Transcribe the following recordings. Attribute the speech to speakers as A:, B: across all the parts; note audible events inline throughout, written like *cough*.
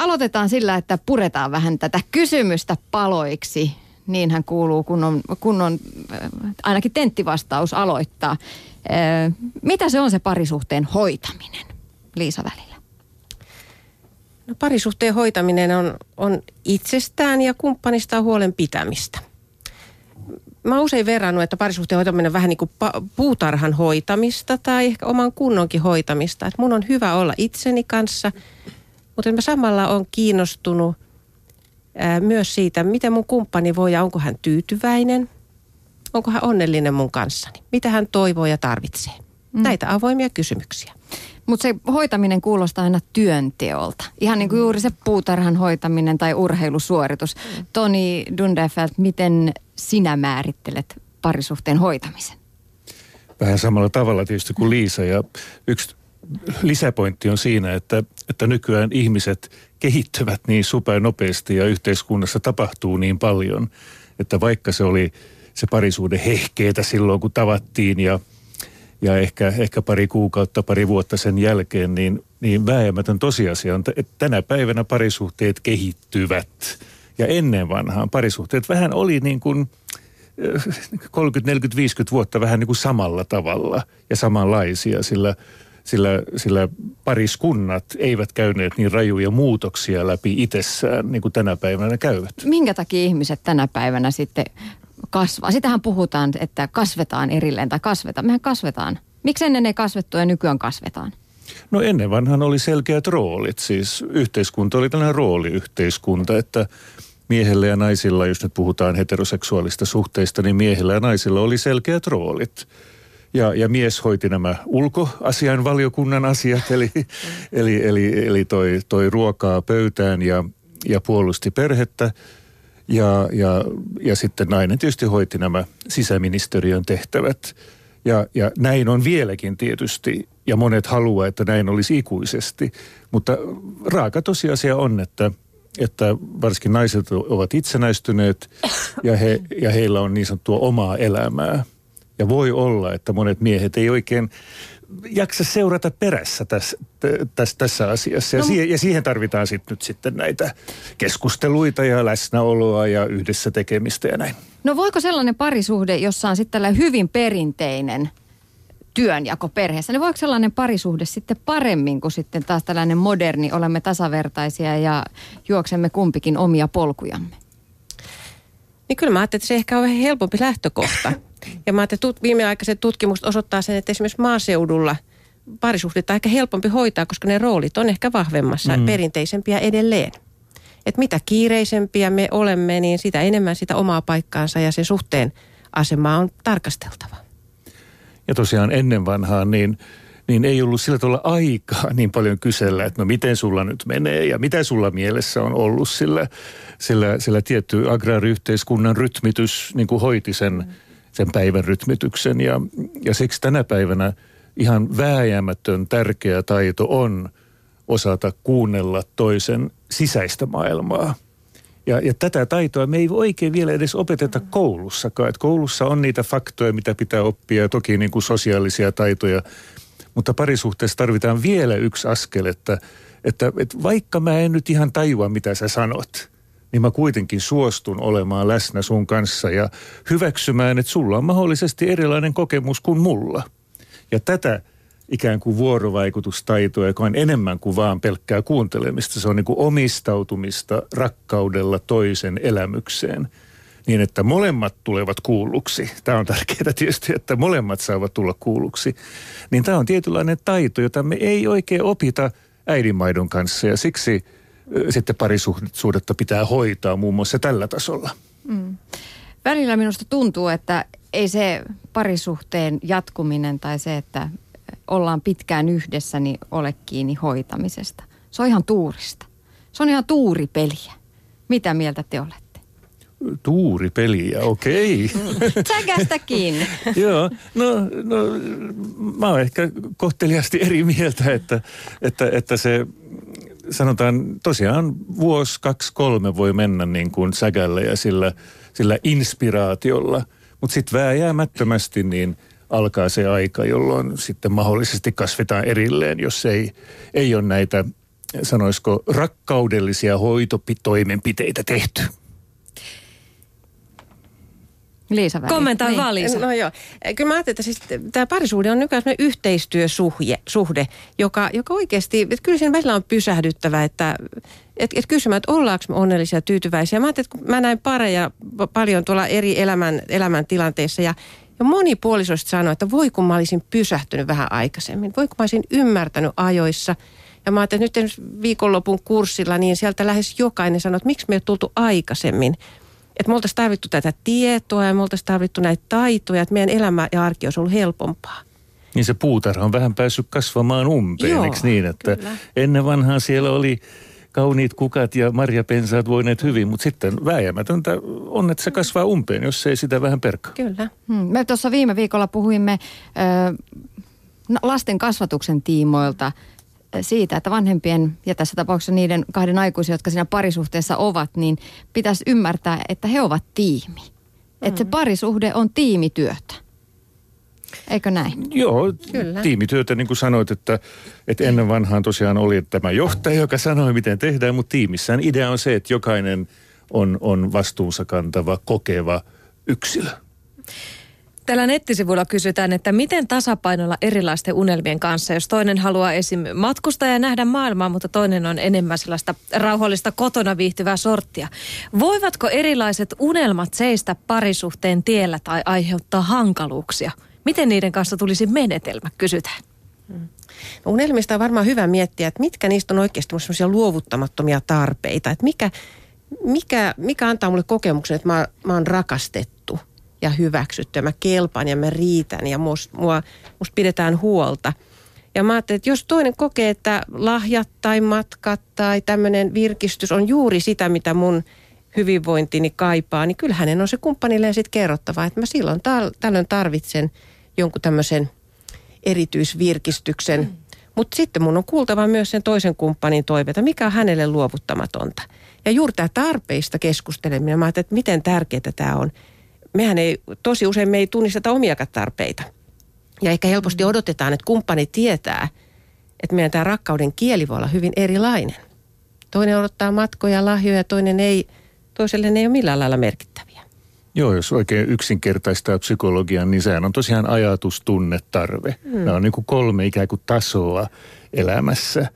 A: aloitetaan sillä, että puretaan vähän tätä kysymystä paloiksi. Niinhän kuuluu, kun on, kun on ainakin tenttivastaus aloittaa. Mitä se on se parisuhteen hoitaminen, Liisa Välillä?
B: No, parisuhteen hoitaminen on, on itsestään ja kumppanista huolen pitämistä. Mä oon usein verrannut, että parisuhteen hoitaminen on vähän niin kuin puutarhan hoitamista tai ehkä oman kunnonkin hoitamista. Että mun on hyvä olla itseni kanssa, mutta mä samalla on kiinnostunut ää, myös siitä, miten mun kumppani voi ja onko hän tyytyväinen, onko hän onnellinen mun kanssani, mitä hän toivoo ja tarvitsee. Mm. Näitä avoimia kysymyksiä.
A: Mutta se hoitaminen kuulostaa aina työnteolta. Ihan niin kuin juuri se puutarhan hoitaminen tai urheilusuoritus. Mm. Toni Dundefeld, miten sinä määrittelet parisuhteen hoitamisen?
C: Vähän samalla tavalla tietysti kuin Liisa. Ja yksi lisäpointti on siinä, että, että nykyään ihmiset kehittyvät niin supernopeasti ja yhteiskunnassa tapahtuu niin paljon, että vaikka se oli se parisuuden hehkeetä silloin, kun tavattiin ja – ja ehkä, ehkä pari kuukautta, pari vuotta sen jälkeen, niin, niin vääjäämätön tosiasia on, että tänä päivänä parisuhteet kehittyvät. Ja ennen vanhaan parisuhteet vähän oli niin kuin 30, 40, 50 vuotta vähän niin kuin samalla tavalla ja samanlaisia, sillä, sillä, sillä pariskunnat eivät käyneet niin rajuja muutoksia läpi itsessään niin kuin tänä päivänä käyvät.
A: Minkä takia ihmiset tänä päivänä sitten kasvaa. Sitähän puhutaan, että kasvetaan erilleen tai kasvetaan. Mehän kasvetaan. Miksi ennen ei kasvettu ja nykyään kasvetaan?
C: No ennen vanhan oli selkeät roolit. Siis yhteiskunta oli tällainen rooliyhteiskunta, että miehellä ja naisilla, jos nyt puhutaan heteroseksuaalista suhteista, niin miehellä ja naisilla oli selkeät roolit. Ja, ja mies hoiti nämä ulkoasianvaliokunnan asiat, eli, *laughs* eli, eli, eli toi, toi ruokaa pöytään ja, ja puolusti perhettä. Ja, ja, ja sitten nainen tietysti hoiti nämä sisäministeriön tehtävät. Ja, ja näin on vieläkin tietysti, ja monet haluaa, että näin olisi ikuisesti. Mutta raaka tosiasia on, että, että varsinkin naiset ovat itsenäistyneet *laughs* ja, he, ja heillä on niin sanottua omaa elämää. Ja voi olla, että monet miehet ei oikein jaksa seurata perässä tässä, tässä, tässä asiassa. Ja, no, siihen, ja siihen tarvitaan sit nyt sitten näitä keskusteluita ja läsnäoloa ja yhdessä tekemistä ja näin.
A: No voiko sellainen parisuhde, jossa on sitten hyvin perinteinen työnjako perheessä, niin voiko sellainen parisuhde sitten paremmin kuin sitten taas tällainen moderni, olemme tasavertaisia ja juoksemme kumpikin omia polkujamme?
B: Niin kyllä mä ajattelin, että se ehkä on vähän helpompi lähtökohta. Ja mä ajattelin, että viimeaikaiset tutkimukset osoittaa sen, että esimerkiksi maaseudulla parisuhteita on ehkä helpompi hoitaa, koska ne roolit on ehkä vahvemmassa, mm. perinteisempiä edelleen. Et mitä kiireisempiä me olemme, niin sitä enemmän sitä omaa paikkaansa ja sen suhteen asemaa on tarkasteltava.
C: Ja tosiaan ennen vanhaan niin, niin ei ollut sillä tavalla aikaa *laughs* niin paljon kysellä, että no miten sulla nyt menee ja mitä sulla mielessä on ollut, sillä, sillä, sillä tietty agraariyhteiskunnan rytmitys niin kuin hoiti sen mm sen päivän rytmityksen. Ja, ja siksi tänä päivänä ihan vääjäämätön tärkeä taito on osata kuunnella toisen sisäistä maailmaa. Ja, ja tätä taitoa me ei oikein vielä edes opeteta koulussakaan. Et koulussa on niitä faktoja, mitä pitää oppia ja toki niin kuin sosiaalisia taitoja. Mutta parisuhteessa tarvitaan vielä yksi askel, että, että, että vaikka mä en nyt ihan tajua, mitä sä sanot – niin mä kuitenkin suostun olemaan läsnä sun kanssa ja hyväksymään, että sulla on mahdollisesti erilainen kokemus kuin mulla. Ja tätä ikään kuin vuorovaikutustaitoa, joka on enemmän kuin vaan pelkkää kuuntelemista. Se on niin kuin omistautumista rakkaudella toisen elämykseen niin, että molemmat tulevat kuulluksi. Tämä on tärkeää tietysti, että molemmat saavat tulla kuulluksi. Niin tämä on tietynlainen taito, jota me ei oikein opita äidinmaidon kanssa ja siksi – sitten parisuhdetta pitää hoitaa muun muassa tällä tasolla. Mm.
A: Välillä minusta tuntuu, että ei se parisuhteen jatkuminen tai se, että ollaan pitkään yhdessä, niin ole kiinni hoitamisesta. Se on ihan tuurista. Se on ihan tuuripeliä. Mitä mieltä te olette?
C: Tuuripeliä, okei. *laughs*
A: Säkästä kiinni. *laughs*
C: Joo, no, no mä oon ehkä kohteliasti eri mieltä, että, että, että se sanotaan tosiaan vuosi, kaksi, kolme voi mennä niin kuin sägällä ja sillä, sillä inspiraatiolla. Mutta sitten vääjäämättömästi niin alkaa se aika, jolloin sitten mahdollisesti kasvetaan erilleen, jos ei, ei ole näitä sanoisiko, rakkaudellisia hoitotoimenpiteitä tehty?
A: Liisa Väli.
D: Kommentoi
A: Niin.
D: vaan Liisa.
B: No joo. Kyllä mä ajattelin, että siis tämä parisuhde on nykyään sellainen yhteistyösuhde, suhde, joka, joka oikeasti, että kyllä siinä välillä on pysähdyttävä, että et, et kysymään, että ollaanko me onnellisia ja tyytyväisiä. Mä ajattelin, että kun mä näin pareja pa- paljon tuolla eri elämän, elämäntilanteissa ja, ja moni puolisoista sanoi, että voi kun mä olisin pysähtynyt vähän aikaisemmin, voi kun mä olisin ymmärtänyt ajoissa. Ja mä ajattelin, että nyt viikonlopun kurssilla, niin sieltä lähes jokainen sanoi, että miksi me ei tultu aikaisemmin että me oltaisiin tarvittu tätä tietoa ja me oltaisiin tarvittu näitä taitoja, että meidän elämä ja arki olisi ollut helpompaa.
C: Niin se puutarha on vähän päässyt kasvamaan umpeen,
B: Joo,
C: eikö niin? Että
B: kyllä.
C: ennen vanhaa siellä oli kauniit kukat ja marjapensaat voineet hyvin, mutta sitten vääjäämätöntä on, että se kasvaa umpeen, jos ei sitä vähän perkaa.
B: Kyllä.
A: Hmm. Me tuossa viime viikolla puhuimme ö, no, lasten kasvatuksen tiimoilta siitä, että vanhempien ja tässä tapauksessa niiden kahden aikuisen, jotka siinä parisuhteessa ovat, niin pitäisi ymmärtää, että he ovat tiimi. Että se parisuhde on tiimityötä. Eikö näin?
C: Joo,
B: Kyllä.
C: tiimityötä niin kuin sanoit, että, että ennen vanhaan tosiaan oli tämä johtaja, joka sanoi, miten tehdään, mutta tiimissään idea on se, että jokainen on, on vastuunsa kantava, kokeva yksilö.
D: Täällä nettisivuilla kysytään, että miten tasapainolla erilaisten unelmien kanssa, jos toinen haluaa esim. matkustaa ja nähdä maailmaa, mutta toinen on enemmän sellaista rauhallista kotona viihtyvää sorttia. Voivatko erilaiset unelmat seistä parisuhteen tiellä tai aiheuttaa hankaluuksia? Miten niiden kanssa tulisi menetelmä, kysytään.
B: No unelmista on varmaan hyvä miettiä, että mitkä niistä on oikeasti semmoisia luovuttamattomia tarpeita. Että mikä, mikä, mikä antaa mulle kokemuksen, että mä, mä oon rakastettu ja hyväksytty ja mä kelpaan ja mä riitän ja musta, mua, musta pidetään huolta. Ja mä ajattelin, että jos toinen kokee, että lahjat tai matkat tai tämmöinen virkistys on juuri sitä, mitä mun hyvinvointini kaipaa, niin kyllä hänen on se kumppanilleen sitten kerrottava, että mä silloin tal- tällöin tarvitsen jonkun tämmöisen erityisvirkistyksen. Mutta sitten mun on kuultava myös sen toisen kumppanin toiveita, mikä on hänelle luovuttamatonta. Ja juuri tämä tarpeista keskusteleminen, mä ajattelin, että miten tärkeää tämä on. Mehän ei, tosi usein me ei tunnisteta omiakaan tarpeita. Ja ehkä helposti odotetaan, että kumppani tietää, että meidän tämä rakkauden kieli voi olla hyvin erilainen. Toinen odottaa matkoja, lahjoja, toinen ei, toiselle ne ei ole millään lailla merkittäviä.
C: Joo, jos oikein yksinkertaistaa psykologian, niin sehän on tosiaan ajatus, tunne, tarve. Mm. Nämä on niin kuin kolme ikään kuin tasoa elämässä.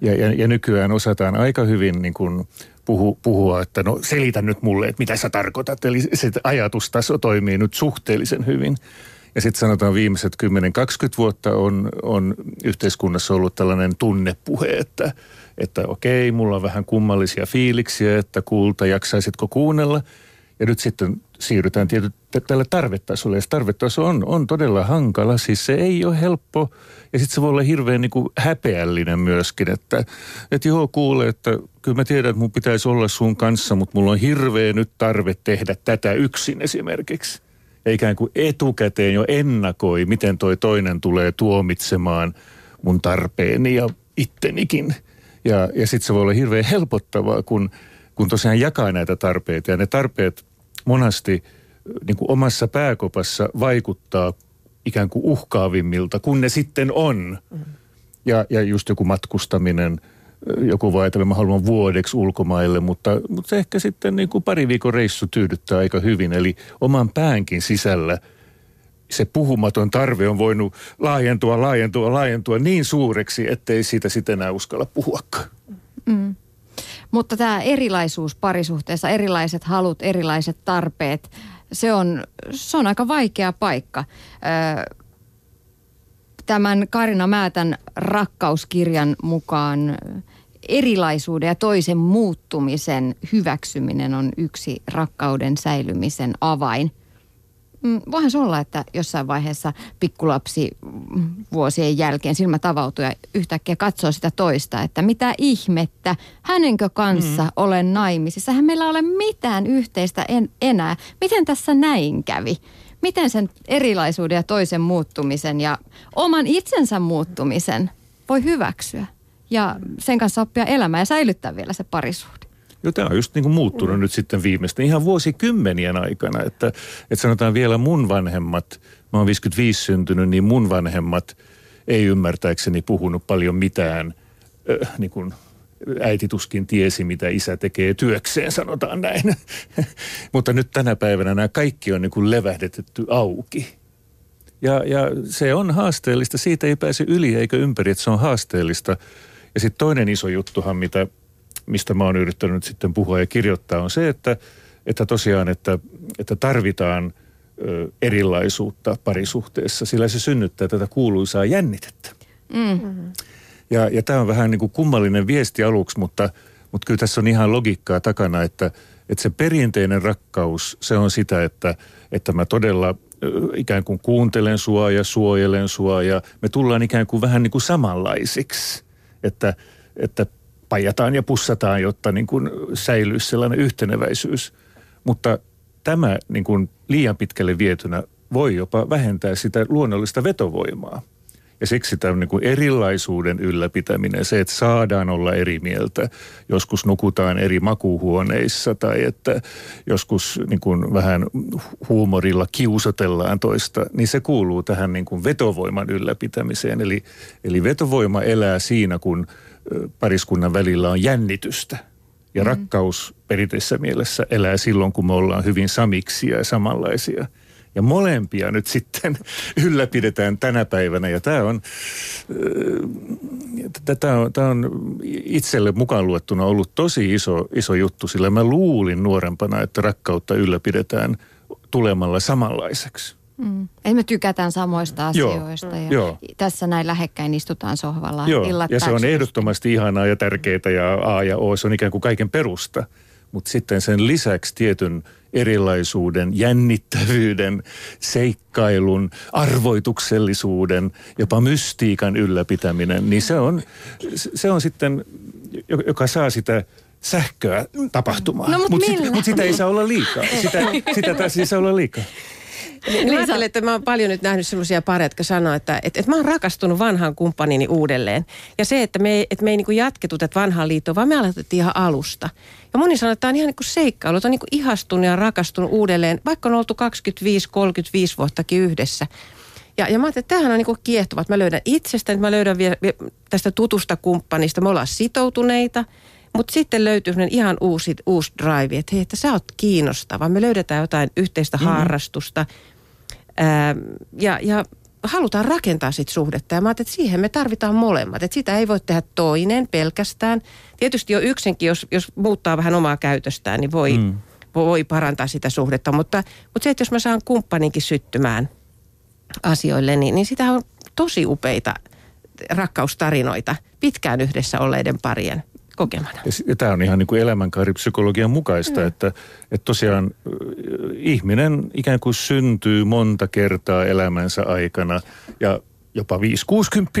C: Ja, ja, ja nykyään osataan aika hyvin niin kuin puhu, puhua, että no selitä nyt mulle, että mitä sä tarkoitat. Eli se ajatustaso toimii nyt suhteellisen hyvin. Ja sitten sanotaan viimeiset 10-20 vuotta on, on yhteiskunnassa ollut tällainen tunnepuhe, että, että okei, mulla on vähän kummallisia fiiliksiä, että kuulta, jaksaisitko kuunnella. Ja nyt sitten siirrytään tietysti tällä tarvetasolle. Ja se tarvetaso on, on todella hankala. Siis se ei ole helppo. Ja sitten se voi olla hirveän niin kuin häpeällinen myöskin. Että, että joo, kuule, että kyllä mä tiedän, että mun pitäisi olla sun kanssa, mutta mulla on hirveä nyt tarve tehdä tätä yksin esimerkiksi. Ja ikään kuin etukäteen jo ennakoi, miten toi toinen tulee tuomitsemaan mun tarpeeni ja ittenikin. Ja, ja sitten se voi olla hirveän helpottavaa, kun, kun tosiaan jakaa näitä tarpeita. Ja ne tarpeet monasti niin kuin omassa pääkopassa vaikuttaa ikään kuin uhkaavimmilta, kun ne sitten on. Ja, ja just joku matkustaminen, joku voi ajatella, mä haluan vuodeksi ulkomaille, mutta, mutta ehkä sitten niin kuin pari viikon reissu tyydyttää aika hyvin. Eli oman päänkin sisällä se puhumaton tarve on voinut laajentua, laajentua, laajentua niin suureksi, ettei siitä sitten enää uskalla puhuakaan.
A: Mutta tämä erilaisuus parisuhteessa, erilaiset halut, erilaiset tarpeet, se on, se on aika vaikea paikka. Tämän Karina Määtän rakkauskirjan mukaan erilaisuuden ja toisen muuttumisen hyväksyminen on yksi rakkauden säilymisen avain. Mm, Voihan se olla, että jossain vaiheessa pikkulapsi mm, vuosien jälkeen silmät avautuu ja yhtäkkiä katsoo sitä toista, että mitä ihmettä, hänenkö kanssa mm. olen naimisissa. Hän meillä ole mitään yhteistä en, enää. Miten tässä näin kävi? Miten sen erilaisuuden ja toisen muuttumisen ja oman itsensä muuttumisen voi hyväksyä ja sen kanssa oppia elämää ja säilyttää vielä se parisuhde?
C: Joo, tämä on just niin kuin muuttunut mm. nyt sitten viimeisten ihan vuosikymmenien aikana, että, että sanotaan vielä mun vanhemmat, mä oon 55 syntynyt, niin mun vanhemmat ei ymmärtääkseni puhunut paljon mitään äh, niin kuin äiti tuskin tiesi, mitä isä tekee työkseen, sanotaan näin. *laughs* Mutta nyt tänä päivänä nämä kaikki on niin kuin levähdetetty auki. Ja, ja se on haasteellista, siitä ei pääse yli eikä ympäri, että se on haasteellista. Ja sitten toinen iso juttuhan, mitä, mistä mä oon yrittänyt sitten puhua ja kirjoittaa, on se, että, että tosiaan, että, että tarvitaan erilaisuutta parisuhteessa, sillä se synnyttää tätä kuuluisaa jännitettä. Mm. Ja, ja tämä on vähän niin kuin kummallinen viesti aluksi, mutta, mutta kyllä tässä on ihan logiikkaa takana, että, että se perinteinen rakkaus, se on sitä, että, että mä todella ikään kuin kuuntelen sua ja suojelen sua ja me tullaan ikään kuin vähän niin kuin samanlaisiksi. Että, että pajataan ja pussataan, jotta niin kuin säilyisi sellainen yhteneväisyys. Mutta tämä niin kuin liian pitkälle vietynä voi jopa vähentää sitä luonnollista vetovoimaa. Ja siksi tämä niin kuin erilaisuuden ylläpitäminen, se, että saadaan olla eri mieltä, joskus nukutaan eri makuuhuoneissa tai että joskus niin kuin vähän huumorilla kiusatellaan toista, niin se kuuluu tähän niin kuin vetovoiman ylläpitämiseen. Eli, eli vetovoima elää siinä, kun pariskunnan välillä on jännitystä. Ja mm. rakkaus perinteisessä mielessä elää silloin, kun me ollaan hyvin samiksia ja samanlaisia – ja molempia nyt sitten *laughs* ylläpidetään tänä päivänä. Ja tämä on, tämä on, tämä on itselle mukaan luettuna ollut tosi iso, iso juttu, sillä mä luulin nuorempana, että rakkautta ylläpidetään tulemalla samanlaiseksi.
A: Mm. Ei me tykätään samoista asioista Joo. ja Joo. tässä näin lähekkäin istutaan sohvalla.
C: Joo. Ja se on ehdottomasti ihanaa ja tärkeää ja A ja O, se on ikään kuin kaiken perusta. Mutta sitten sen lisäksi tietyn erilaisuuden, jännittävyyden, seikkailun, arvoituksellisuuden, jopa mystiikan ylläpitäminen, niin se on, se on sitten, joka saa sitä sähköä tapahtumaan.
A: No, mutta mut, sit,
C: mut sitä ei saa olla liikaa. Sitä, *laughs* sitä taas ei saa olla liikaa.
B: Niin, mä ajattelen, että mä oon paljon nyt nähnyt sellaisia pareja, jotka sanoo, että, että, että mä oon rakastunut vanhaan kumppanini uudelleen. Ja se, että me ei, että me ei niin jatketu tätä vanhaa liittoa, vaan me aloitettiin ihan alusta. Ja moni sanoo, että tämä on ihan niin kuin seikkailu, että on niin kuin ihastunut ja rakastunut uudelleen, vaikka on oltu 25-35 vuottakin yhdessä. Ja, ja mä ajattelin, että tämähän on niin kiehtova, että mä löydän itsestäni, mä löydän vielä tästä tutusta kumppanista, me ollaan sitoutuneita – mutta sitten löytyy ihan uusi, uusi drive, että hei, että sä oot kiinnostava. Me löydetään jotain yhteistä mm-hmm. harrastusta ää, ja, ja halutaan rakentaa sit suhdetta. Ja mä että siihen me tarvitaan molemmat. Että sitä ei voi tehdä toinen pelkästään. Tietysti jo yksinkin, jos, jos muuttaa vähän omaa käytöstään, niin voi, mm. voi parantaa sitä suhdetta. Mutta, mutta se, että jos mä saan kumppaninkin syttymään asioille, niin, niin sitä on tosi upeita rakkaustarinoita pitkään yhdessä olleiden parien kokemana. Ja,
C: ja tämä on ihan niin kuin elämänkaaripsykologian mukaista, mm. että, että tosiaan ihminen ikään kuin syntyy monta kertaa elämänsä aikana ja jopa 5 60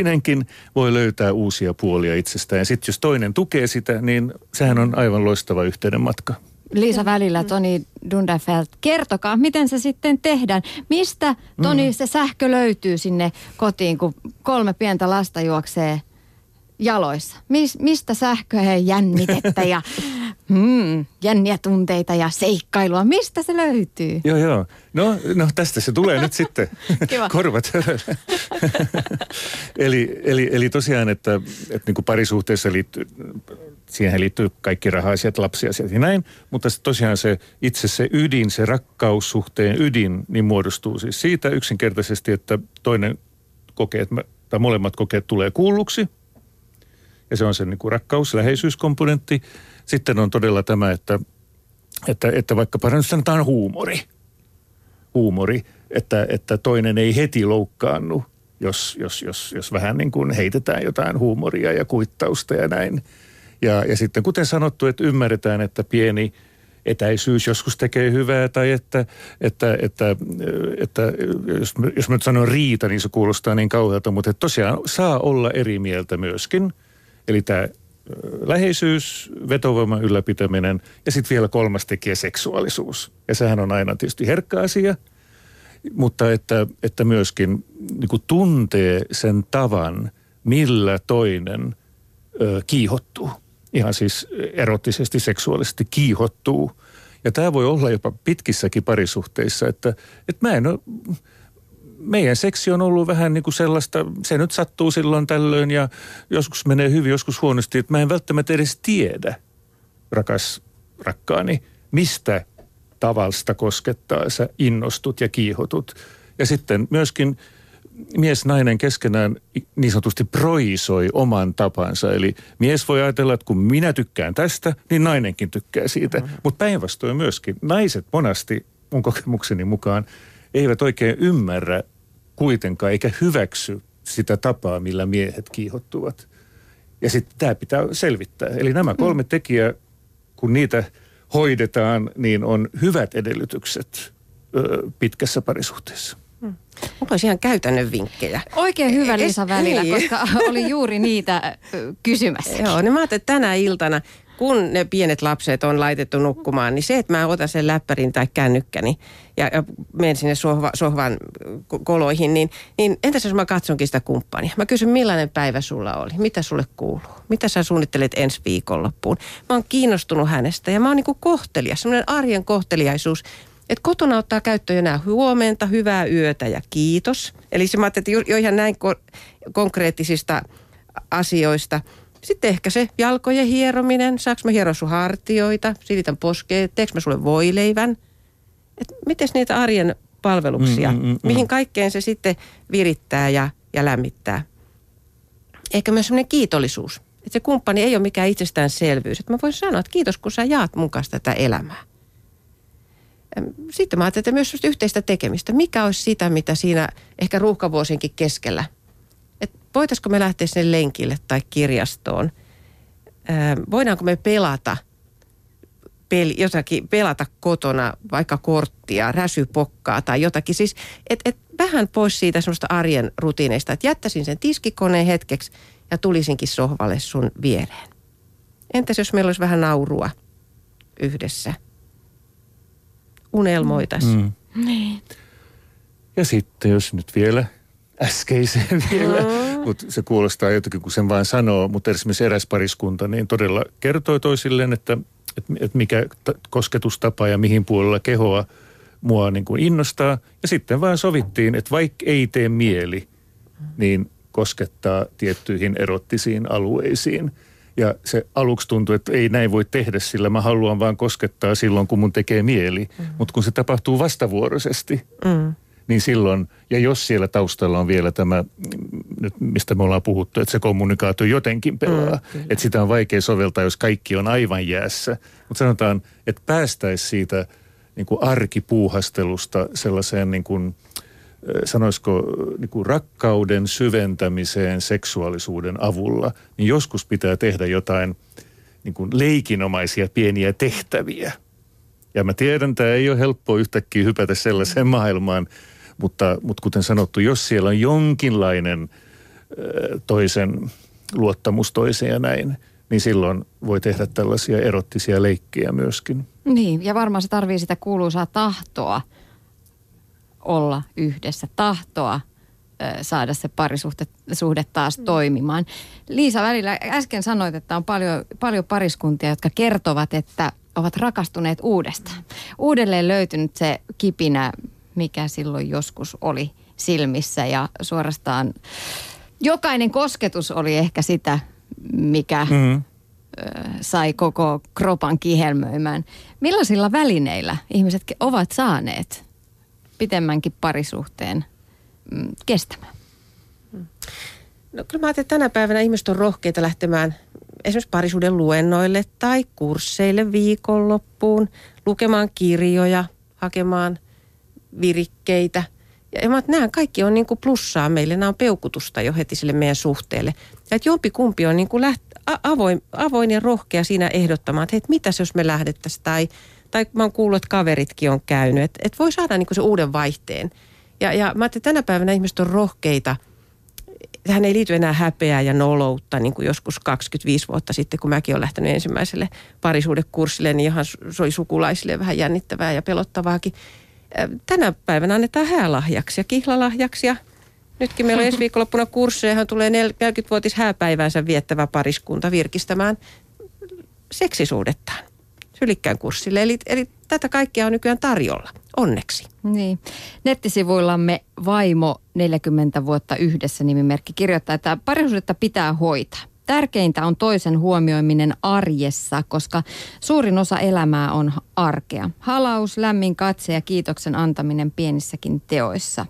C: voi löytää uusia puolia itsestään. Ja sitten jos toinen tukee sitä, niin sehän on aivan loistava yhteyden matka.
A: Liisa Välillä, Toni Dunderfeld, kertokaa, miten se sitten tehdään? Mistä, Toni, mm. se sähkö löytyy sinne kotiin, kun kolme pientä lasta juoksee jaloissa? Mis, mistä sähköä ja jännitettä ja *laughs* hmm, jänniä tunteita ja seikkailua? Mistä se löytyy?
C: Joo, joo. No, no tästä se tulee nyt sitten. *laughs*
A: Kiva.
C: Korvat *laughs* eli, eli, eli tosiaan, että, että niin kuin parisuhteessa liittyy, siihen liittyy kaikki raha-asiat, lapsiasiat ja näin, mutta tosiaan se itse se ydin, se rakkaussuhteen ydin, niin muodostuu siis siitä yksinkertaisesti, että toinen kokee, että tai molemmat kokeet tulee kuulluksi – ja se on se niin kuin rakkaus, läheisyyskomponentti. Sitten on todella tämä, että, että, että vaikkapa nyt sanotaan huumori. Huumori, että, että toinen ei heti loukkaannu, jos, jos, jos, jos vähän niin kuin heitetään jotain huumoria ja kuittausta ja näin. Ja, ja sitten kuten sanottu, että ymmärretään, että pieni etäisyys joskus tekee hyvää tai että, että, että, että jos, jos mä nyt sanon riita, niin se kuulostaa niin kauhealta, mutta tosiaan saa olla eri mieltä myöskin – Eli tämä läheisyys, vetovoiman ylläpitäminen ja sitten vielä kolmas tekijä seksuaalisuus. Ja sehän on aina tietysti herkkä asia, mutta että, että myöskin niin kuin tuntee sen tavan, millä toinen ö, kiihottuu. Ihan siis erottisesti, seksuaalisesti kiihottuu. Ja tämä voi olla jopa pitkissäkin parisuhteissa, että, että mä en ole meidän seksi on ollut vähän niin kuin sellaista, se nyt sattuu silloin tällöin ja joskus menee hyvin, joskus huonosti, että mä en välttämättä edes tiedä, rakas rakkaani, mistä tavalsta koskettaa sä innostut ja kiihotut. Ja sitten myöskin mies nainen keskenään niin sanotusti proisoi oman tapansa. Eli mies voi ajatella, että kun minä tykkään tästä, niin nainenkin tykkää siitä. Mm-hmm. Mutta päinvastoin myöskin naiset monasti mun kokemukseni mukaan eivät oikein ymmärrä kuitenkaan eikä hyväksy sitä tapaa, millä miehet kiihottuvat. Ja sitten tämä pitää selvittää. Eli nämä kolme mm. tekijää, kun niitä hoidetaan, niin on hyvät edellytykset ö, pitkässä parisuhteessa.
B: Hmm. Onko ihan käytännön vinkkejä?
A: Oikein hyvä Liisa välillä, niin. koska oli juuri niitä kysymässä.
B: Joo, niin mä ajattelin, että tänä iltana kun ne pienet lapset on laitettu nukkumaan, niin se, että mä otan sen läppärin tai kännykkäni ja, ja menen sinne sohva, sohvan koloihin, niin, niin entäs jos mä katsonkin sitä kumppania? Mä kysyn, millainen päivä sulla oli? Mitä sulle kuuluu? Mitä sä suunnittelet ensi viikonloppuun? Mä oon kiinnostunut hänestä ja mä oon niin kohtelias, semmoinen arjen kohteliaisuus, että kotona ottaa käyttöön jo nämä huomenta, hyvää yötä ja kiitos. Eli se mä ajattelin, että jo ihan näin ko- konkreettisista asioista – sitten ehkä se jalkojen hierominen, saaks mä hieroa sun hartioita, silitän poskeet, teekö mä sulle voileivän. Et miten niitä arjen palveluksia, mm, mm, mm, mm, mihin kaikkeen se sitten virittää ja, ja lämmittää. Ehkä myös semmoinen kiitollisuus, että se kumppani ei ole mikään itsestäänselvyys. Että mä voin sanoa, että kiitos kun sä jaat mun kanssa tätä elämää. Sitten mä ajattelin, että myös yhteistä tekemistä. Mikä olisi sitä, mitä siinä ehkä ruuhkavuosienkin keskellä – voitaisiko me lähteä sinne lenkille tai kirjastoon? voidaanko me pelata peli, jotakin, pelata kotona vaikka korttia, räsypokkaa tai jotakin. Siis et, et vähän pois siitä semmoista arjen rutiineista, että jättäisin sen tiskikoneen hetkeksi ja tulisinkin sohvalle sun viereen. Entäs jos meillä olisi vähän naurua yhdessä? Unelmoitaisiin. Mm.
A: Niin.
C: Ja sitten jos nyt vielä äskeiseen *laughs* vielä, mm. mutta se kuulostaa jotenkin, kun sen vain sanoo. Mutta esimerkiksi eräs pariskunta niin todella kertoi toisilleen, että, että, että mikä kosketustapa ja mihin puolella kehoa mua niin kuin innostaa. Ja sitten vaan sovittiin, että vaikka ei tee mieli, niin koskettaa tiettyihin erottisiin alueisiin. Ja se aluksi tuntui, että ei näin voi tehdä, sillä mä haluan vaan koskettaa silloin, kun mun tekee mieli. Mm. Mutta kun se tapahtuu vastavuoroisesti, mm niin silloin, ja jos siellä taustalla on vielä tämä, nyt mistä me ollaan puhuttu, että se kommunikaatio jotenkin pelaa, mm, että sitä on vaikea soveltaa, jos kaikki on aivan jäässä. Mutta sanotaan, että päästäisiin siitä niin kuin arkipuuhastelusta sellaiseen niin kuin, sanoisiko niin kuin rakkauden syventämiseen seksuaalisuuden avulla, niin joskus pitää tehdä jotain niin kuin leikinomaisia pieniä tehtäviä. Ja mä tiedän, että ei ole helppo yhtäkkiä hypätä sellaiseen maailmaan, mutta, mutta kuten sanottu, jos siellä on jonkinlainen toisen luottamus toiseen ja näin, niin silloin voi tehdä tällaisia erottisia leikkejä myöskin.
A: Niin, ja varmaan se tarvii sitä kuuluisaa tahtoa olla yhdessä, tahtoa saada se parisuhde taas mm. toimimaan. Liisa välillä äsken sanoit, että on paljon, paljon pariskuntia, jotka kertovat, että ovat rakastuneet uudestaan. Uudelleen löytynyt se kipinä mikä silloin joskus oli silmissä ja suorastaan jokainen kosketus oli ehkä sitä, mikä mm-hmm. sai koko kropan kihelmöimään. Millaisilla välineillä ihmiset ovat saaneet pitemmänkin parisuhteen mm, kestämään?
B: No kyllä mä ajattelin, että tänä päivänä ihmiset on rohkeita lähtemään esimerkiksi parisuuden luennoille tai kursseille viikonloppuun, lukemaan kirjoja, hakemaan – virikkeitä. Ja mä, nämä kaikki on niin kuin plussaa meille, nämä on peukutusta jo heti sille meidän suhteelle. Ja että jompikumpi on niin kuin läht, avoin, avoin ja rohkea siinä ehdottamaan, että hei, mitäs jos me lähdettäisiin tai, tai mä oon kuullut, että kaveritkin on käynyt. Että et voi saada niin kuin se uuden vaihteen. Ja, ja mä että tänä päivänä ihmiset on rohkeita. Tähän ei liity enää häpeää ja noloutta, niin kuin joskus 25 vuotta sitten, kun mäkin olen lähtenyt ensimmäiselle parisuudekurssille, niin ihan se oli sukulaisille vähän jännittävää ja pelottavaakin tänä päivänä annetaan häälahjaksi ja kihlalahjaksi ja nytkin meillä on ensi *laughs* viikonloppuna kursseja, johon tulee 40-vuotis hääpäiväänsä viettävä pariskunta virkistämään seksisuudettaan sylikkään kurssille. Eli, eli tätä kaikkea on nykyään tarjolla. onneksi.
A: Niin. Nettisivuillamme Vaimo 40 vuotta yhdessä nimimerkki kirjoittaa, että parisuudetta pitää hoitaa. Tärkeintä on toisen huomioiminen arjessa, koska suurin osa elämää on arkea. Halaus, lämmin katse ja kiitoksen antaminen pienissäkin teoissa.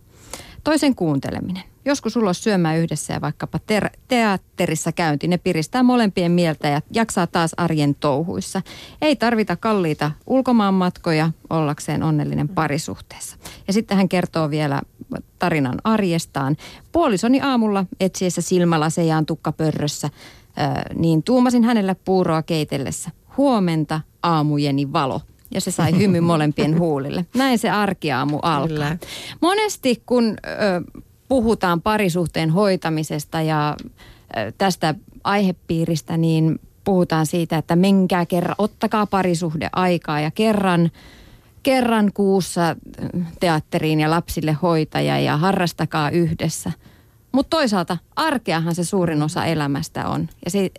A: Toisen kuunteleminen. Joskus ulos syömään yhdessä ja vaikkapa ter- teatterissa käynti, ne piristää molempien mieltä ja jaksaa taas arjen touhuissa. Ei tarvita kalliita ulkomaanmatkoja ollakseen onnellinen parisuhteessa. Ja sitten hän kertoo vielä tarinan arjestaan. Puolisoni aamulla etsiessä silmälasejaan tukkapörrössä, niin tuumasin hänelle puuroa keitellessä. Huomenta aamujeni valo ja se sai hymy molempien huulille. Näin se arkiaamu alkaa. Kyllä. Monesti kun ö, puhutaan parisuhteen hoitamisesta ja tästä aihepiiristä, niin puhutaan siitä, että menkää kerran, ottakaa parisuhde aikaa ja kerran, kerran kuussa teatteriin ja lapsille hoitaja ja harrastakaa yhdessä. Mutta toisaalta arkeahan se suurin osa elämästä on. Ja, se,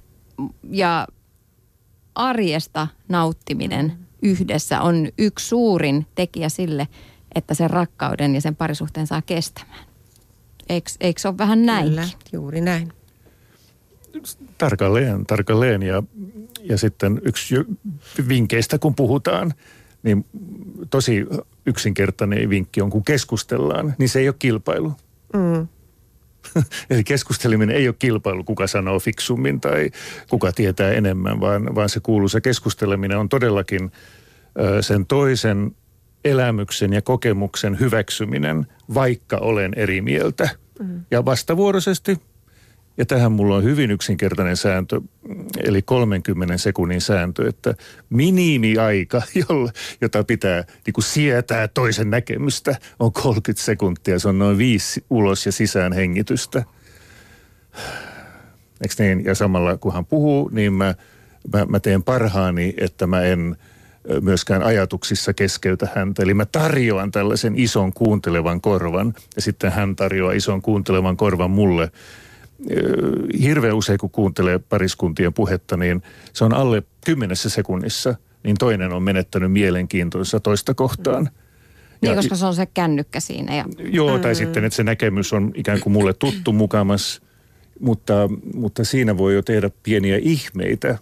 A: ja arjesta nauttiminen yhdessä on yksi suurin tekijä sille, että sen rakkauden ja sen parisuhteen saa kestämään. Eikö, eikö se ole vähän näin?
B: Kyllä, juuri näin.
C: Tarkalleen, tarkalleen. Ja, ja sitten yksi vinkkeistä, kun puhutaan, niin tosi yksinkertainen vinkki on, kun keskustellaan, niin se ei ole kilpailu. Mm. *laughs* Eli keskusteleminen ei ole kilpailu, kuka sanoo fiksummin tai kuka tietää enemmän, vaan, vaan se kuuluisa keskusteleminen on todellakin ö, sen toisen elämyksen ja kokemuksen hyväksyminen, vaikka olen eri mieltä. Ja vastavuoroisesti, ja tähän mulla on hyvin yksinkertainen sääntö, eli 30 sekunnin sääntö, että minimiaika, *laughs* jota pitää niin kuin sietää toisen näkemystä, on 30 sekuntia. Se on noin viisi ulos ja sisään hengitystä. Eikö niin? Ja samalla kun hän puhuu, niin mä, mä, mä teen parhaani, että mä en – myöskään ajatuksissa keskeytä häntä. Eli mä tarjoan tällaisen ison kuuntelevan korvan ja sitten hän tarjoaa ison kuuntelevan korvan mulle. Hirveän usein kun kuuntelee pariskuntien puhetta, niin se on alle kymmenessä sekunnissa, niin toinen on menettänyt mielenkiintonsa toista kohtaan.
A: Niin, ja, koska se on se kännykkä siinä. Ja...
C: Joo, tai mm. sitten, että se näkemys on ikään kuin mulle tuttu mukamas, mutta, mutta siinä voi jo tehdä pieniä ihmeitä,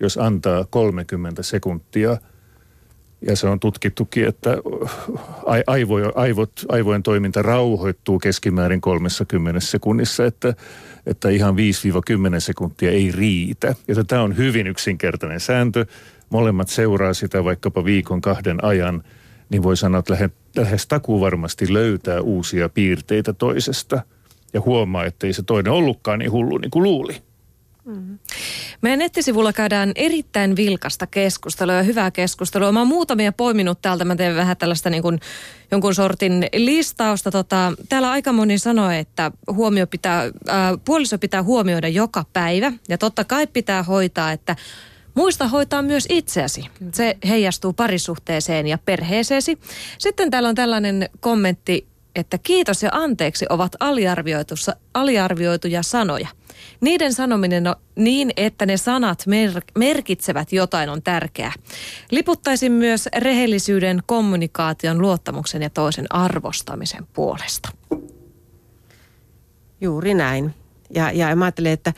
C: jos antaa 30 sekuntia – ja se on tutkittukin, että aivo, aivot, aivojen toiminta rauhoittuu keskimäärin 30 sekunnissa, että, että ihan 5-10 sekuntia ei riitä. Ja tämä on hyvin yksinkertainen sääntö. Molemmat seuraa sitä vaikkapa viikon kahden ajan, niin voi sanoa, että lähes, lähes takuu varmasti löytää uusia piirteitä toisesta ja huomaa, että ei se toinen ollutkaan niin hullu niin kuin luuli.
D: Meidän nettisivulla käydään erittäin vilkasta keskustelua ja hyvää keskustelua. Mä oon muutamia poiminut täältä. Mä teen vähän tällaista niin kuin jonkun sortin listausta. Tota, täällä aika moni sanoi, että huomio pitää, ää, puoliso pitää huomioida joka päivä. Ja totta kai pitää hoitaa, että Muista hoitaa myös itseäsi. Se heijastuu parisuhteeseen ja perheeseesi. Sitten täällä on tällainen kommentti, että kiitos ja anteeksi ovat aliarvioituja sanoja. Niiden sanominen on niin, että ne sanat mer- merkitsevät jotain on tärkeää. Liputtaisin myös rehellisyyden, kommunikaation, luottamuksen ja toisen arvostamisen puolesta.
B: Juuri näin. Ja, ja mä ajattelen, että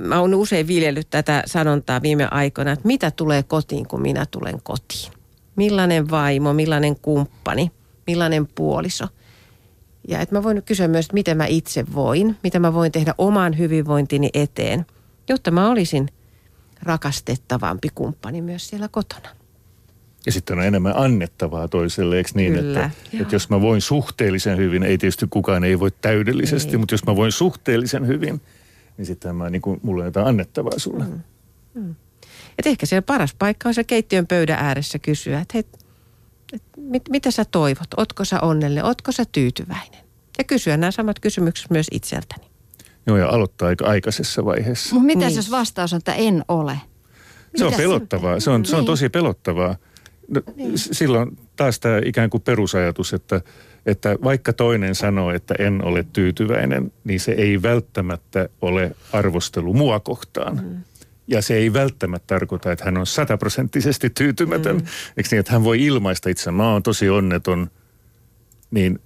B: mä oon usein viljellyt tätä sanontaa viime aikoina, että mitä tulee kotiin, kun minä tulen kotiin. Millainen vaimo, millainen kumppani, millainen puoliso – ja että mä voin kysyä myös, että miten mä itse voin, mitä mä voin tehdä oman hyvinvointini eteen, jotta mä olisin rakastettavampi kumppani myös siellä kotona.
C: Ja sitten on enemmän annettavaa toiselle, eikö niin, Kyllä, että, että jos mä voin suhteellisen hyvin, ei tietysti kukaan ei voi täydellisesti, ei. mutta jos mä voin suhteellisen hyvin, niin sitten mä, niin kuin, mulla on jotain annettavaa sulle. Mm. Mm.
B: Et ehkä se paras paikka on se keittiön pöydän ääressä kysyä, että hei, mit, mitä sä toivot? Otko sä onnellinen? Otko sä tyytyväinen? Ja kysyä nämä samat kysymykset myös itseltäni.
C: Joo, ja aloittaa aika aikaisessa vaiheessa.
A: Mutta mitä niin. jos vastaus on, että en ole?
C: Se on pelottavaa. Se on, se on niin. tosi pelottavaa. No, niin. Silloin taas tämä ikään kuin perusajatus, että, että vaikka toinen sanoo, että en ole tyytyväinen, niin se ei välttämättä ole arvostelu mua kohtaan. Mm. Ja se ei välttämättä tarkoita, että hän on sataprosenttisesti tyytymätön. Mm. Eikö niin, että hän voi ilmaista itse, mä oon tosi onneton, niin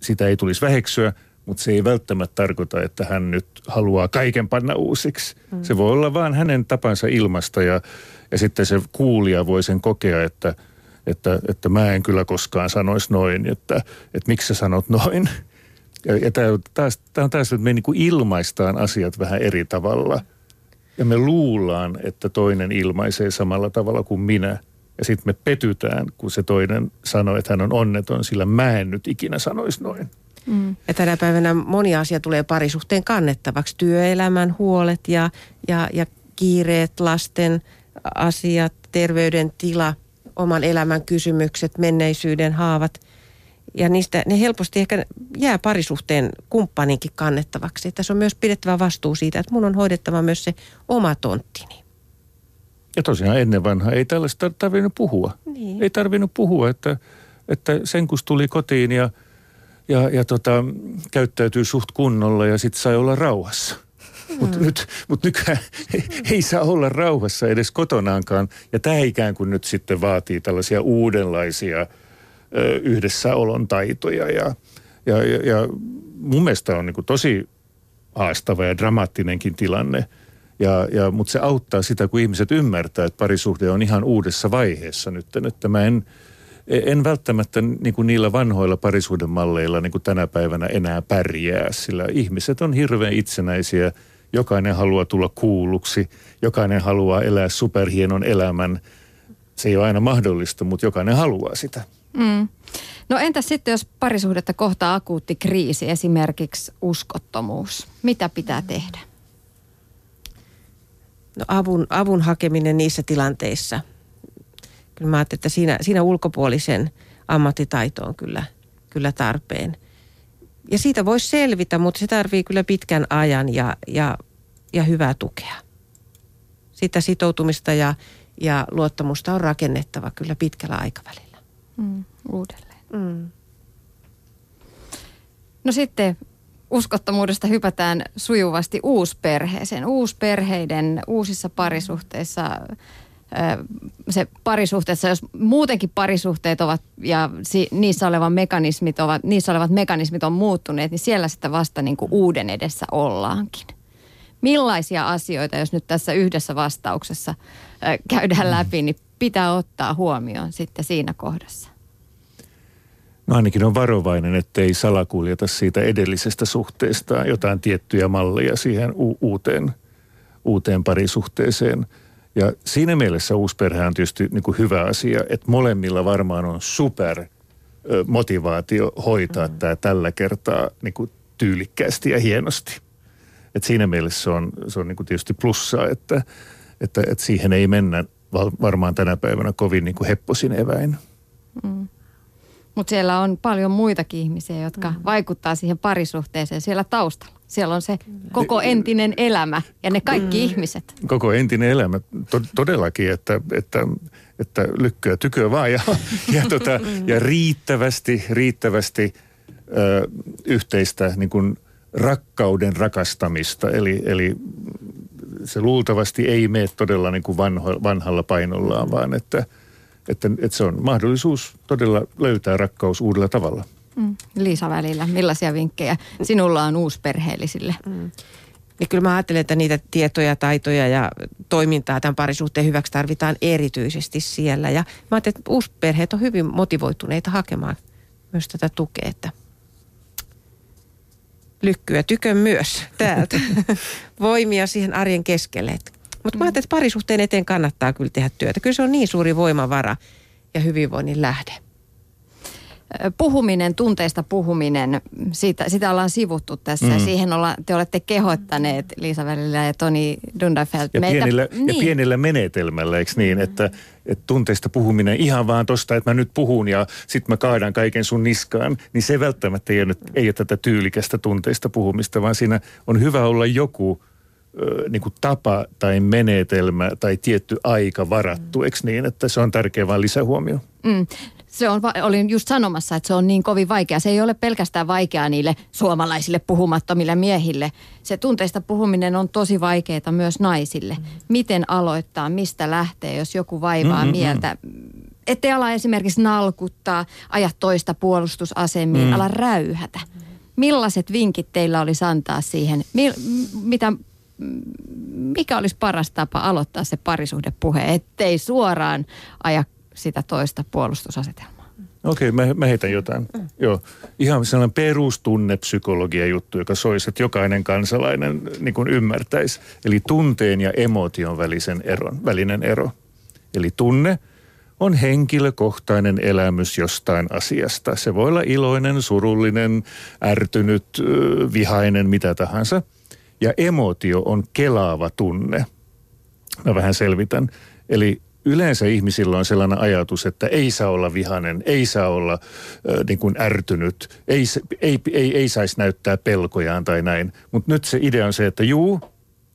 C: sitä ei tulisi väheksyä, mutta se ei välttämättä tarkoita, että hän nyt haluaa kaiken panna uusiksi. Mm. Se voi olla vaan hänen tapansa ilmasta ja, ja sitten se kuulija voi sen kokea, että, että, että mä en kyllä koskaan sanoisi noin, että, että miksi sä sanot noin. Ja, ja tämä on taas, tämä on taas, että me niin ilmaistaan asiat vähän eri tavalla. Ja me luullaan, että toinen ilmaisee samalla tavalla kuin minä. Ja sitten me petytään, kun se toinen sanoo, että hän on onneton, sillä mä en nyt ikinä sanoisi noin.
B: Mm. Ja tänä päivänä moni asia tulee parisuhteen kannettavaksi. Työelämän huolet ja, ja, ja kiireet, lasten asiat, terveydentila, oman elämän kysymykset, menneisyyden haavat. Ja niistä ne helposti ehkä jää parisuhteen kumppaninkin kannettavaksi. Tässä on myös pidettävä vastuu siitä, että mun on hoidettava myös se oma tonttini.
C: Ja tosiaan ennen vanhaa ei tällaista tarvinnut puhua. Niin. Ei tarvinnut puhua, että, että sen kun tuli kotiin ja, ja, ja tota, käyttäytyy suht kunnolla ja sitten sai olla rauhassa. Mm. Mutta nyt, mut nykyään ei, ei saa olla rauhassa edes kotonaankaan. Ja tämä ikään kuin nyt sitten vaatii tällaisia uudenlaisia yhdessäolon taitoja. Ja, ja, ja, ja mun mielestä on niin tosi haastava ja dramaattinenkin tilanne – ja, ja, mutta se auttaa sitä, kun ihmiset ymmärtää, että parisuhde on ihan uudessa vaiheessa nyt. Että mä en, en välttämättä niin kuin niillä vanhoilla parisuhdemalleilla niin kuin tänä päivänä enää pärjää, sillä ihmiset on hirveän itsenäisiä. Jokainen haluaa tulla kuulluksi, jokainen haluaa elää superhienon elämän. Se ei ole aina mahdollista, mutta jokainen haluaa sitä. Mm.
A: No entäs sitten, jos parisuhdetta kohtaa akuutti kriisi, esimerkiksi uskottomuus? Mitä pitää tehdä?
B: no avun, avun hakeminen niissä tilanteissa. Kyllä mä ajattelin, että siinä, siinä ulkopuolisen ammattitaito on kyllä, kyllä tarpeen. Ja siitä voisi selvitä, mutta se tarvii kyllä pitkän ajan ja, ja, ja hyvää tukea. Sitä sitoutumista ja, ja luottamusta on rakennettava kyllä pitkällä aikavälillä.
A: Mm, uudelleen. Mm. No sitten uskottomuudesta hypätään sujuvasti uusperheeseen. Uusperheiden uusissa parisuhteissa se parisuhteessa, jos muutenkin parisuhteet ovat ja niissä, olevat mekanismit ovat, niissä olevat mekanismit on muuttuneet, niin siellä sitä vasta niin kuin uuden edessä ollaankin. Millaisia asioita, jos nyt tässä yhdessä vastauksessa käydään läpi, niin pitää ottaa huomioon sitten siinä kohdassa?
C: No ainakin on varovainen, ettei salakuljeta siitä edellisestä suhteesta jotain tiettyjä malleja siihen u- uuteen, uuteen parisuhteeseen. Ja siinä mielessä uusperhe on tietysti niin kuin hyvä asia, että molemmilla varmaan on super motivaatio hoitaa mm. tämä tällä kertaa niin kuin tyylikkäästi ja hienosti. Et siinä mielessä se on, se on niin kuin tietysti plussaa, että, että, että siihen ei mennä varmaan tänä päivänä kovin niin kuin hepposin eväin. Mm.
A: Mutta siellä on paljon muitakin ihmisiä, jotka mm. vaikuttaa siihen parisuhteeseen siellä taustalla. Siellä on se koko entinen elämä ja ne kaikki mm. ihmiset.
C: Koko entinen elämä, to- todellakin, että, että, että lykkyä tykö vaan ja, *laughs* ja, tota, ja riittävästi, riittävästi ö, yhteistä niin kuin rakkauden rakastamista. Eli, eli se luultavasti ei mene todella niin kuin vanho, vanhalla painollaan, vaan että – että, että se on mahdollisuus todella löytää rakkaus uudella tavalla.
A: Mm. Liisa välillä, millaisia vinkkejä sinulla on uusperheellisille? Mm.
B: Niin kyllä mä ajattelen, että niitä tietoja, taitoja ja toimintaa tämän parisuhteen hyväksi tarvitaan erityisesti siellä. Ja mä ajattelen, että uusperheet on hyvin motivoituneita hakemaan myös tätä tukea, että lykkyä tykön myös täältä. *laughs* Voimia siihen arjen keskelle. Mutta mä ajattelin, että parisuhteen eteen kannattaa kyllä tehdä työtä. Kyllä se on niin suuri voimavara ja hyvinvoinnin lähde.
A: Puhuminen, tunteista puhuminen, siitä, sitä ollaan sivuttu tässä. Mm. Siihen olla, te olette kehottaneet Liisa Välillä ja Toni Dundafeld.
C: Ja, meitä, pienillä, niin. ja pienellä menetelmällä, eikö niin, että, että tunteista puhuminen ihan vaan tosta, että mä nyt puhun ja sitten mä kaadan kaiken sun niskaan, niin se välttämättä ei ole, ei ole tätä tyylikästä tunteista puhumista, vaan siinä on hyvä olla joku – niin kuin tapa tai menetelmä tai tietty aika varattu, mm. eikö niin, että se on tärkeä vain lisähuomio? Mm.
A: Se on, olin just sanomassa, että se on niin kovin vaikea. Se ei ole pelkästään vaikeaa niille suomalaisille puhumattomille miehille. Se tunteista puhuminen on tosi vaikeaa myös naisille. Mm. Miten aloittaa, mistä lähtee, jos joku vaivaa mm-hmm. mieltä? ettei ala esimerkiksi nalkuttaa, aja toista puolustusasemiin, mm. ala räyhätä. Millaiset vinkit teillä olisi antaa siihen? Mi- mitä, mikä olisi paras tapa aloittaa se parisuhdepuhe, ettei suoraan aja sitä toista puolustusasetelmaa?
C: Okei, okay, mä, mä heitän jotain. Mm. Joo. Ihan sellainen perustunnepsykologia juttu, joka soisi, että jokainen kansalainen niin kuin ymmärtäisi. Eli tunteen ja emotion välisen eron, välinen ero. Eli tunne on henkilökohtainen elämys jostain asiasta. Se voi olla iloinen, surullinen, ärtynyt, vihainen, mitä tahansa. Ja emotio on kelaava tunne. Mä vähän selvitän. Eli yleensä ihmisillä on sellainen ajatus, että ei saa olla vihanen, ei saa olla äh, niin kuin ärtynyt, ei, ei, ei, ei saisi näyttää pelkojaan tai näin. Mutta nyt se idea on se, että juu,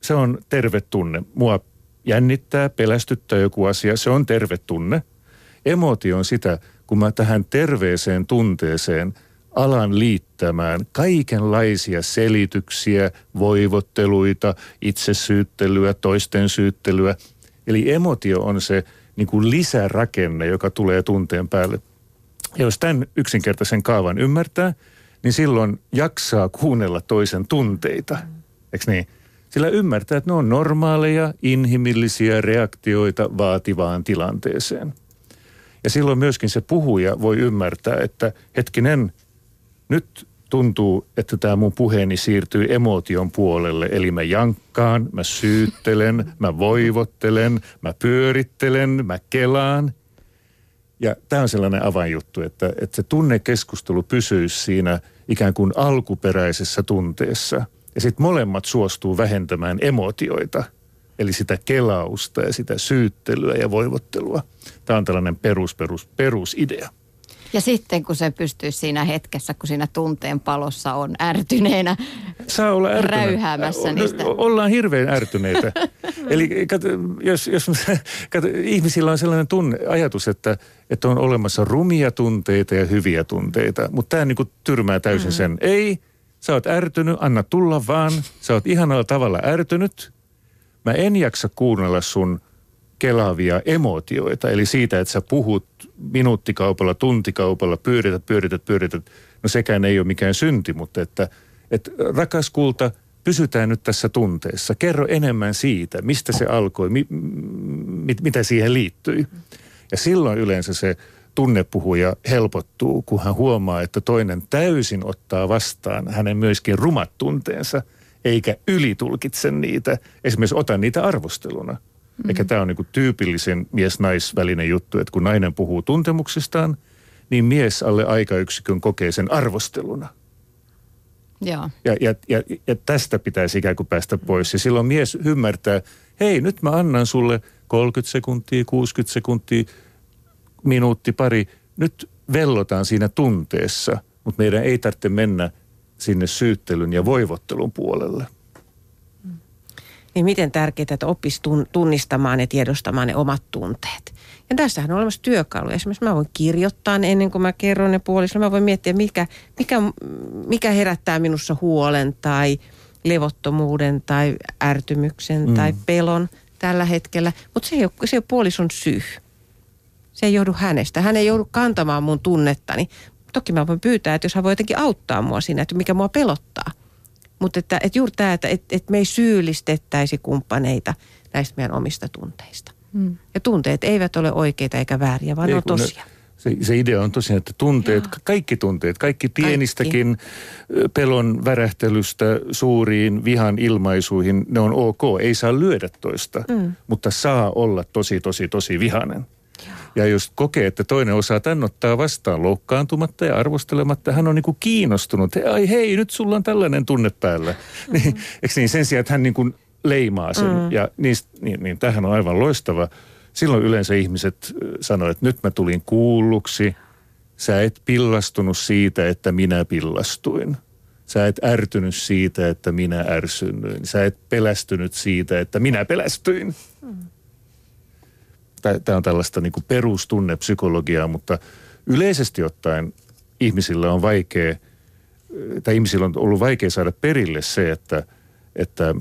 C: se on terve tunne. Mua jännittää, pelästyttää joku asia, se on terve tunne. Emotio on sitä, kun mä tähän terveeseen tunteeseen alan liittämään kaikenlaisia selityksiä, voivotteluita, itsesyyttelyä, toisten syyttelyä – Eli emotio on se niin kuin lisärakenne, joka tulee tunteen päälle. Ja jos tämän yksinkertaisen kaavan ymmärtää, niin silloin jaksaa kuunnella toisen tunteita. Eikö niin? Sillä ymmärtää, että ne on normaaleja, inhimillisiä reaktioita vaativaan tilanteeseen. Ja silloin myöskin se puhuja voi ymmärtää, että hetkinen, nyt tuntuu, että tämä mun puheeni siirtyy emotion puolelle. Eli mä jankkaan, mä syyttelen, mä voivottelen, mä pyörittelen, mä kelaan. Ja tämä on sellainen avainjuttu, että, että se tunnekeskustelu pysyisi siinä ikään kuin alkuperäisessä tunteessa. Ja sitten molemmat suostuu vähentämään emotioita, eli sitä kelausta ja sitä syyttelyä ja voivottelua. Tämä on tällainen perus, perus, perusidea.
A: Ja sitten kun se pystyy siinä hetkessä, kun siinä tunteen palossa on ärtyneenä
C: Saa olla
A: räyhäämässä niistä.
C: Ollaan hirveän ärtyneitä. *laughs* Eli kato, jos, jos *laughs* kato, ihmisillä on sellainen tunne, ajatus, että, että on olemassa rumia tunteita ja hyviä tunteita, mutta tämä niin tyrmää täysin mm. sen. Ei, sä oot ärtynyt, anna tulla vaan. Sä oot ihanalla tavalla ärtynyt. Mä en jaksa kuunnella sun kelaavia emotioita, eli siitä, että sä puhut minuuttikaupalla, tuntikaupalla, pyörität, pyörität, pyörität. No sekään ei ole mikään synti, mutta että, että rakas kulta, pysytään nyt tässä tunteessa. Kerro enemmän siitä, mistä se alkoi, mi, mit, mitä siihen liittyi. Ja silloin yleensä se tunnepuhuja helpottuu, kun hän huomaa, että toinen täysin ottaa vastaan hänen myöskin rumat tunteensa, eikä ylitulkitse niitä, esimerkiksi ota niitä arvosteluna. Mm. Eikä tämä on niin tyypillisen mies-naisvälinen juttu, että kun nainen puhuu tuntemuksistaan, niin mies alle aikayksikön kokee sen arvosteluna.
A: Joo.
C: Ja, ja, ja, ja tästä pitäisi ikään kuin päästä pois. Ja silloin mies ymmärtää, hei nyt mä annan sulle 30 sekuntia, 60 sekuntia, minuutti, pari. Nyt vellotaan siinä tunteessa, mutta meidän ei tarvitse mennä sinne syyttelyn ja voivottelun puolelle
B: niin miten tärkeää, että oppisi tunnistamaan ja tiedostamaan ne omat tunteet. Ja tässähän on olemassa työkaluja. Esimerkiksi mä voin kirjoittaa ne ennen kuin mä kerron ne puolissa. Mä voin miettiä, mikä, mikä, mikä herättää minussa huolen tai levottomuuden tai ärtymyksen mm. tai pelon tällä hetkellä. Mutta se ei ole, se ei ole puolison syy. Se ei johdu hänestä. Hän ei joudu kantamaan mun tunnettani. Toki mä voin pyytää, että jos hän voi jotenkin auttaa mua siinä, että mikä mua pelottaa – mutta että, että juuri tämä, että, että, että me ei syyllistettäisi kumppaneita näistä meidän omista tunteista. Hmm. Ja tunteet eivät ole oikeita eikä vääriä, vaan ei, ne on tosia. Ne,
C: se, se idea on tosiaan, että tunteet, Joo. kaikki tunteet, kaikki pienistäkin kaikki. pelon värähtelystä suuriin vihan ilmaisuihin, ne on ok. Ei saa lyödä toista, mm. mutta saa olla tosi, tosi, tosi vihanen. Ja jos kokee, että toinen osaa tän ottaa vastaan loukkaantumatta ja arvostelematta, hän on niin kuin kiinnostunut. Ai hei, nyt sulla on tällainen tunne päällä. Mm-hmm. *laughs* Niin, eikö niin sen sijaan, että hän niin kuin leimaa sen. Mm. Ja niistä, niin, niin tähän on aivan loistava. Silloin yleensä ihmiset sanoivat, että nyt mä tulin kuulluksi. Sä et pillastunut siitä, että minä pillastuin. Sä et ärtynyt siitä, että minä ärsynnyin. Sä et pelästynyt siitä, että minä pelästyin. Mm tämä on tällaista niin kuin perustunnepsykologiaa, mutta yleisesti ottaen ihmisillä on vaikea, tai ihmisillä on ollut vaikea saada perille se, että, että,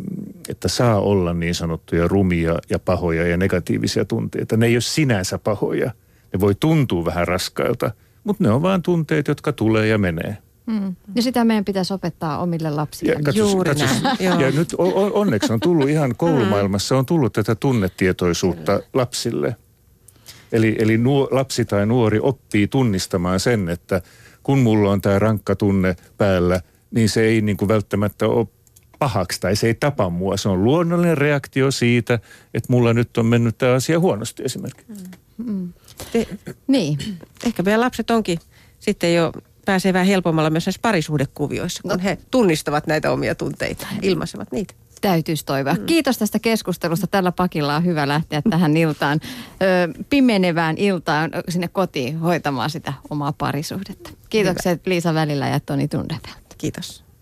C: että saa olla niin sanottuja rumia ja pahoja ja negatiivisia tunteita. Ne ei ole sinänsä pahoja. Ne voi tuntua vähän raskailta, mutta ne on vain tunteet, jotka tulee ja menee.
A: Mm. Ja sitä meidän pitäisi opettaa omille lapsille.
C: Ja, katsos,
B: Juuri
C: katsos,
B: näin, *laughs*
C: ja nyt on, onneksi on tullut ihan koulumaailmassa on tullut tätä tunnetietoisuutta lapsille. Eli, eli nuo, lapsi tai nuori oppii tunnistamaan sen, että kun mulla on tämä rankka tunne päällä, niin se ei niin kuin välttämättä ole pahaksi tai se ei tapa mua. Se on luonnollinen reaktio siitä, että mulla nyt on mennyt tämä asia huonosti esimerkiksi.
B: Te,
A: Niin.
B: ehkä meidän lapset onkin sitten jo pääsee vähän helpommalla myös näissä parisuhdekuvioissa, kun
A: No.
B: he tunnistavat näitä omia tunteita, ilmaisevat niitä.
A: Täytyisi toivoa. Mm. Kiitos tästä keskustelusta. Tällä pakilla on hyvä lähteä tähän iltaan, ö, pimenevään iltaan sinne kotiin hoitamaan sitä omaa parisuhdetta. Kiitokset Liisa Välillä ja Toni Tundefeldt.
B: Kiitos.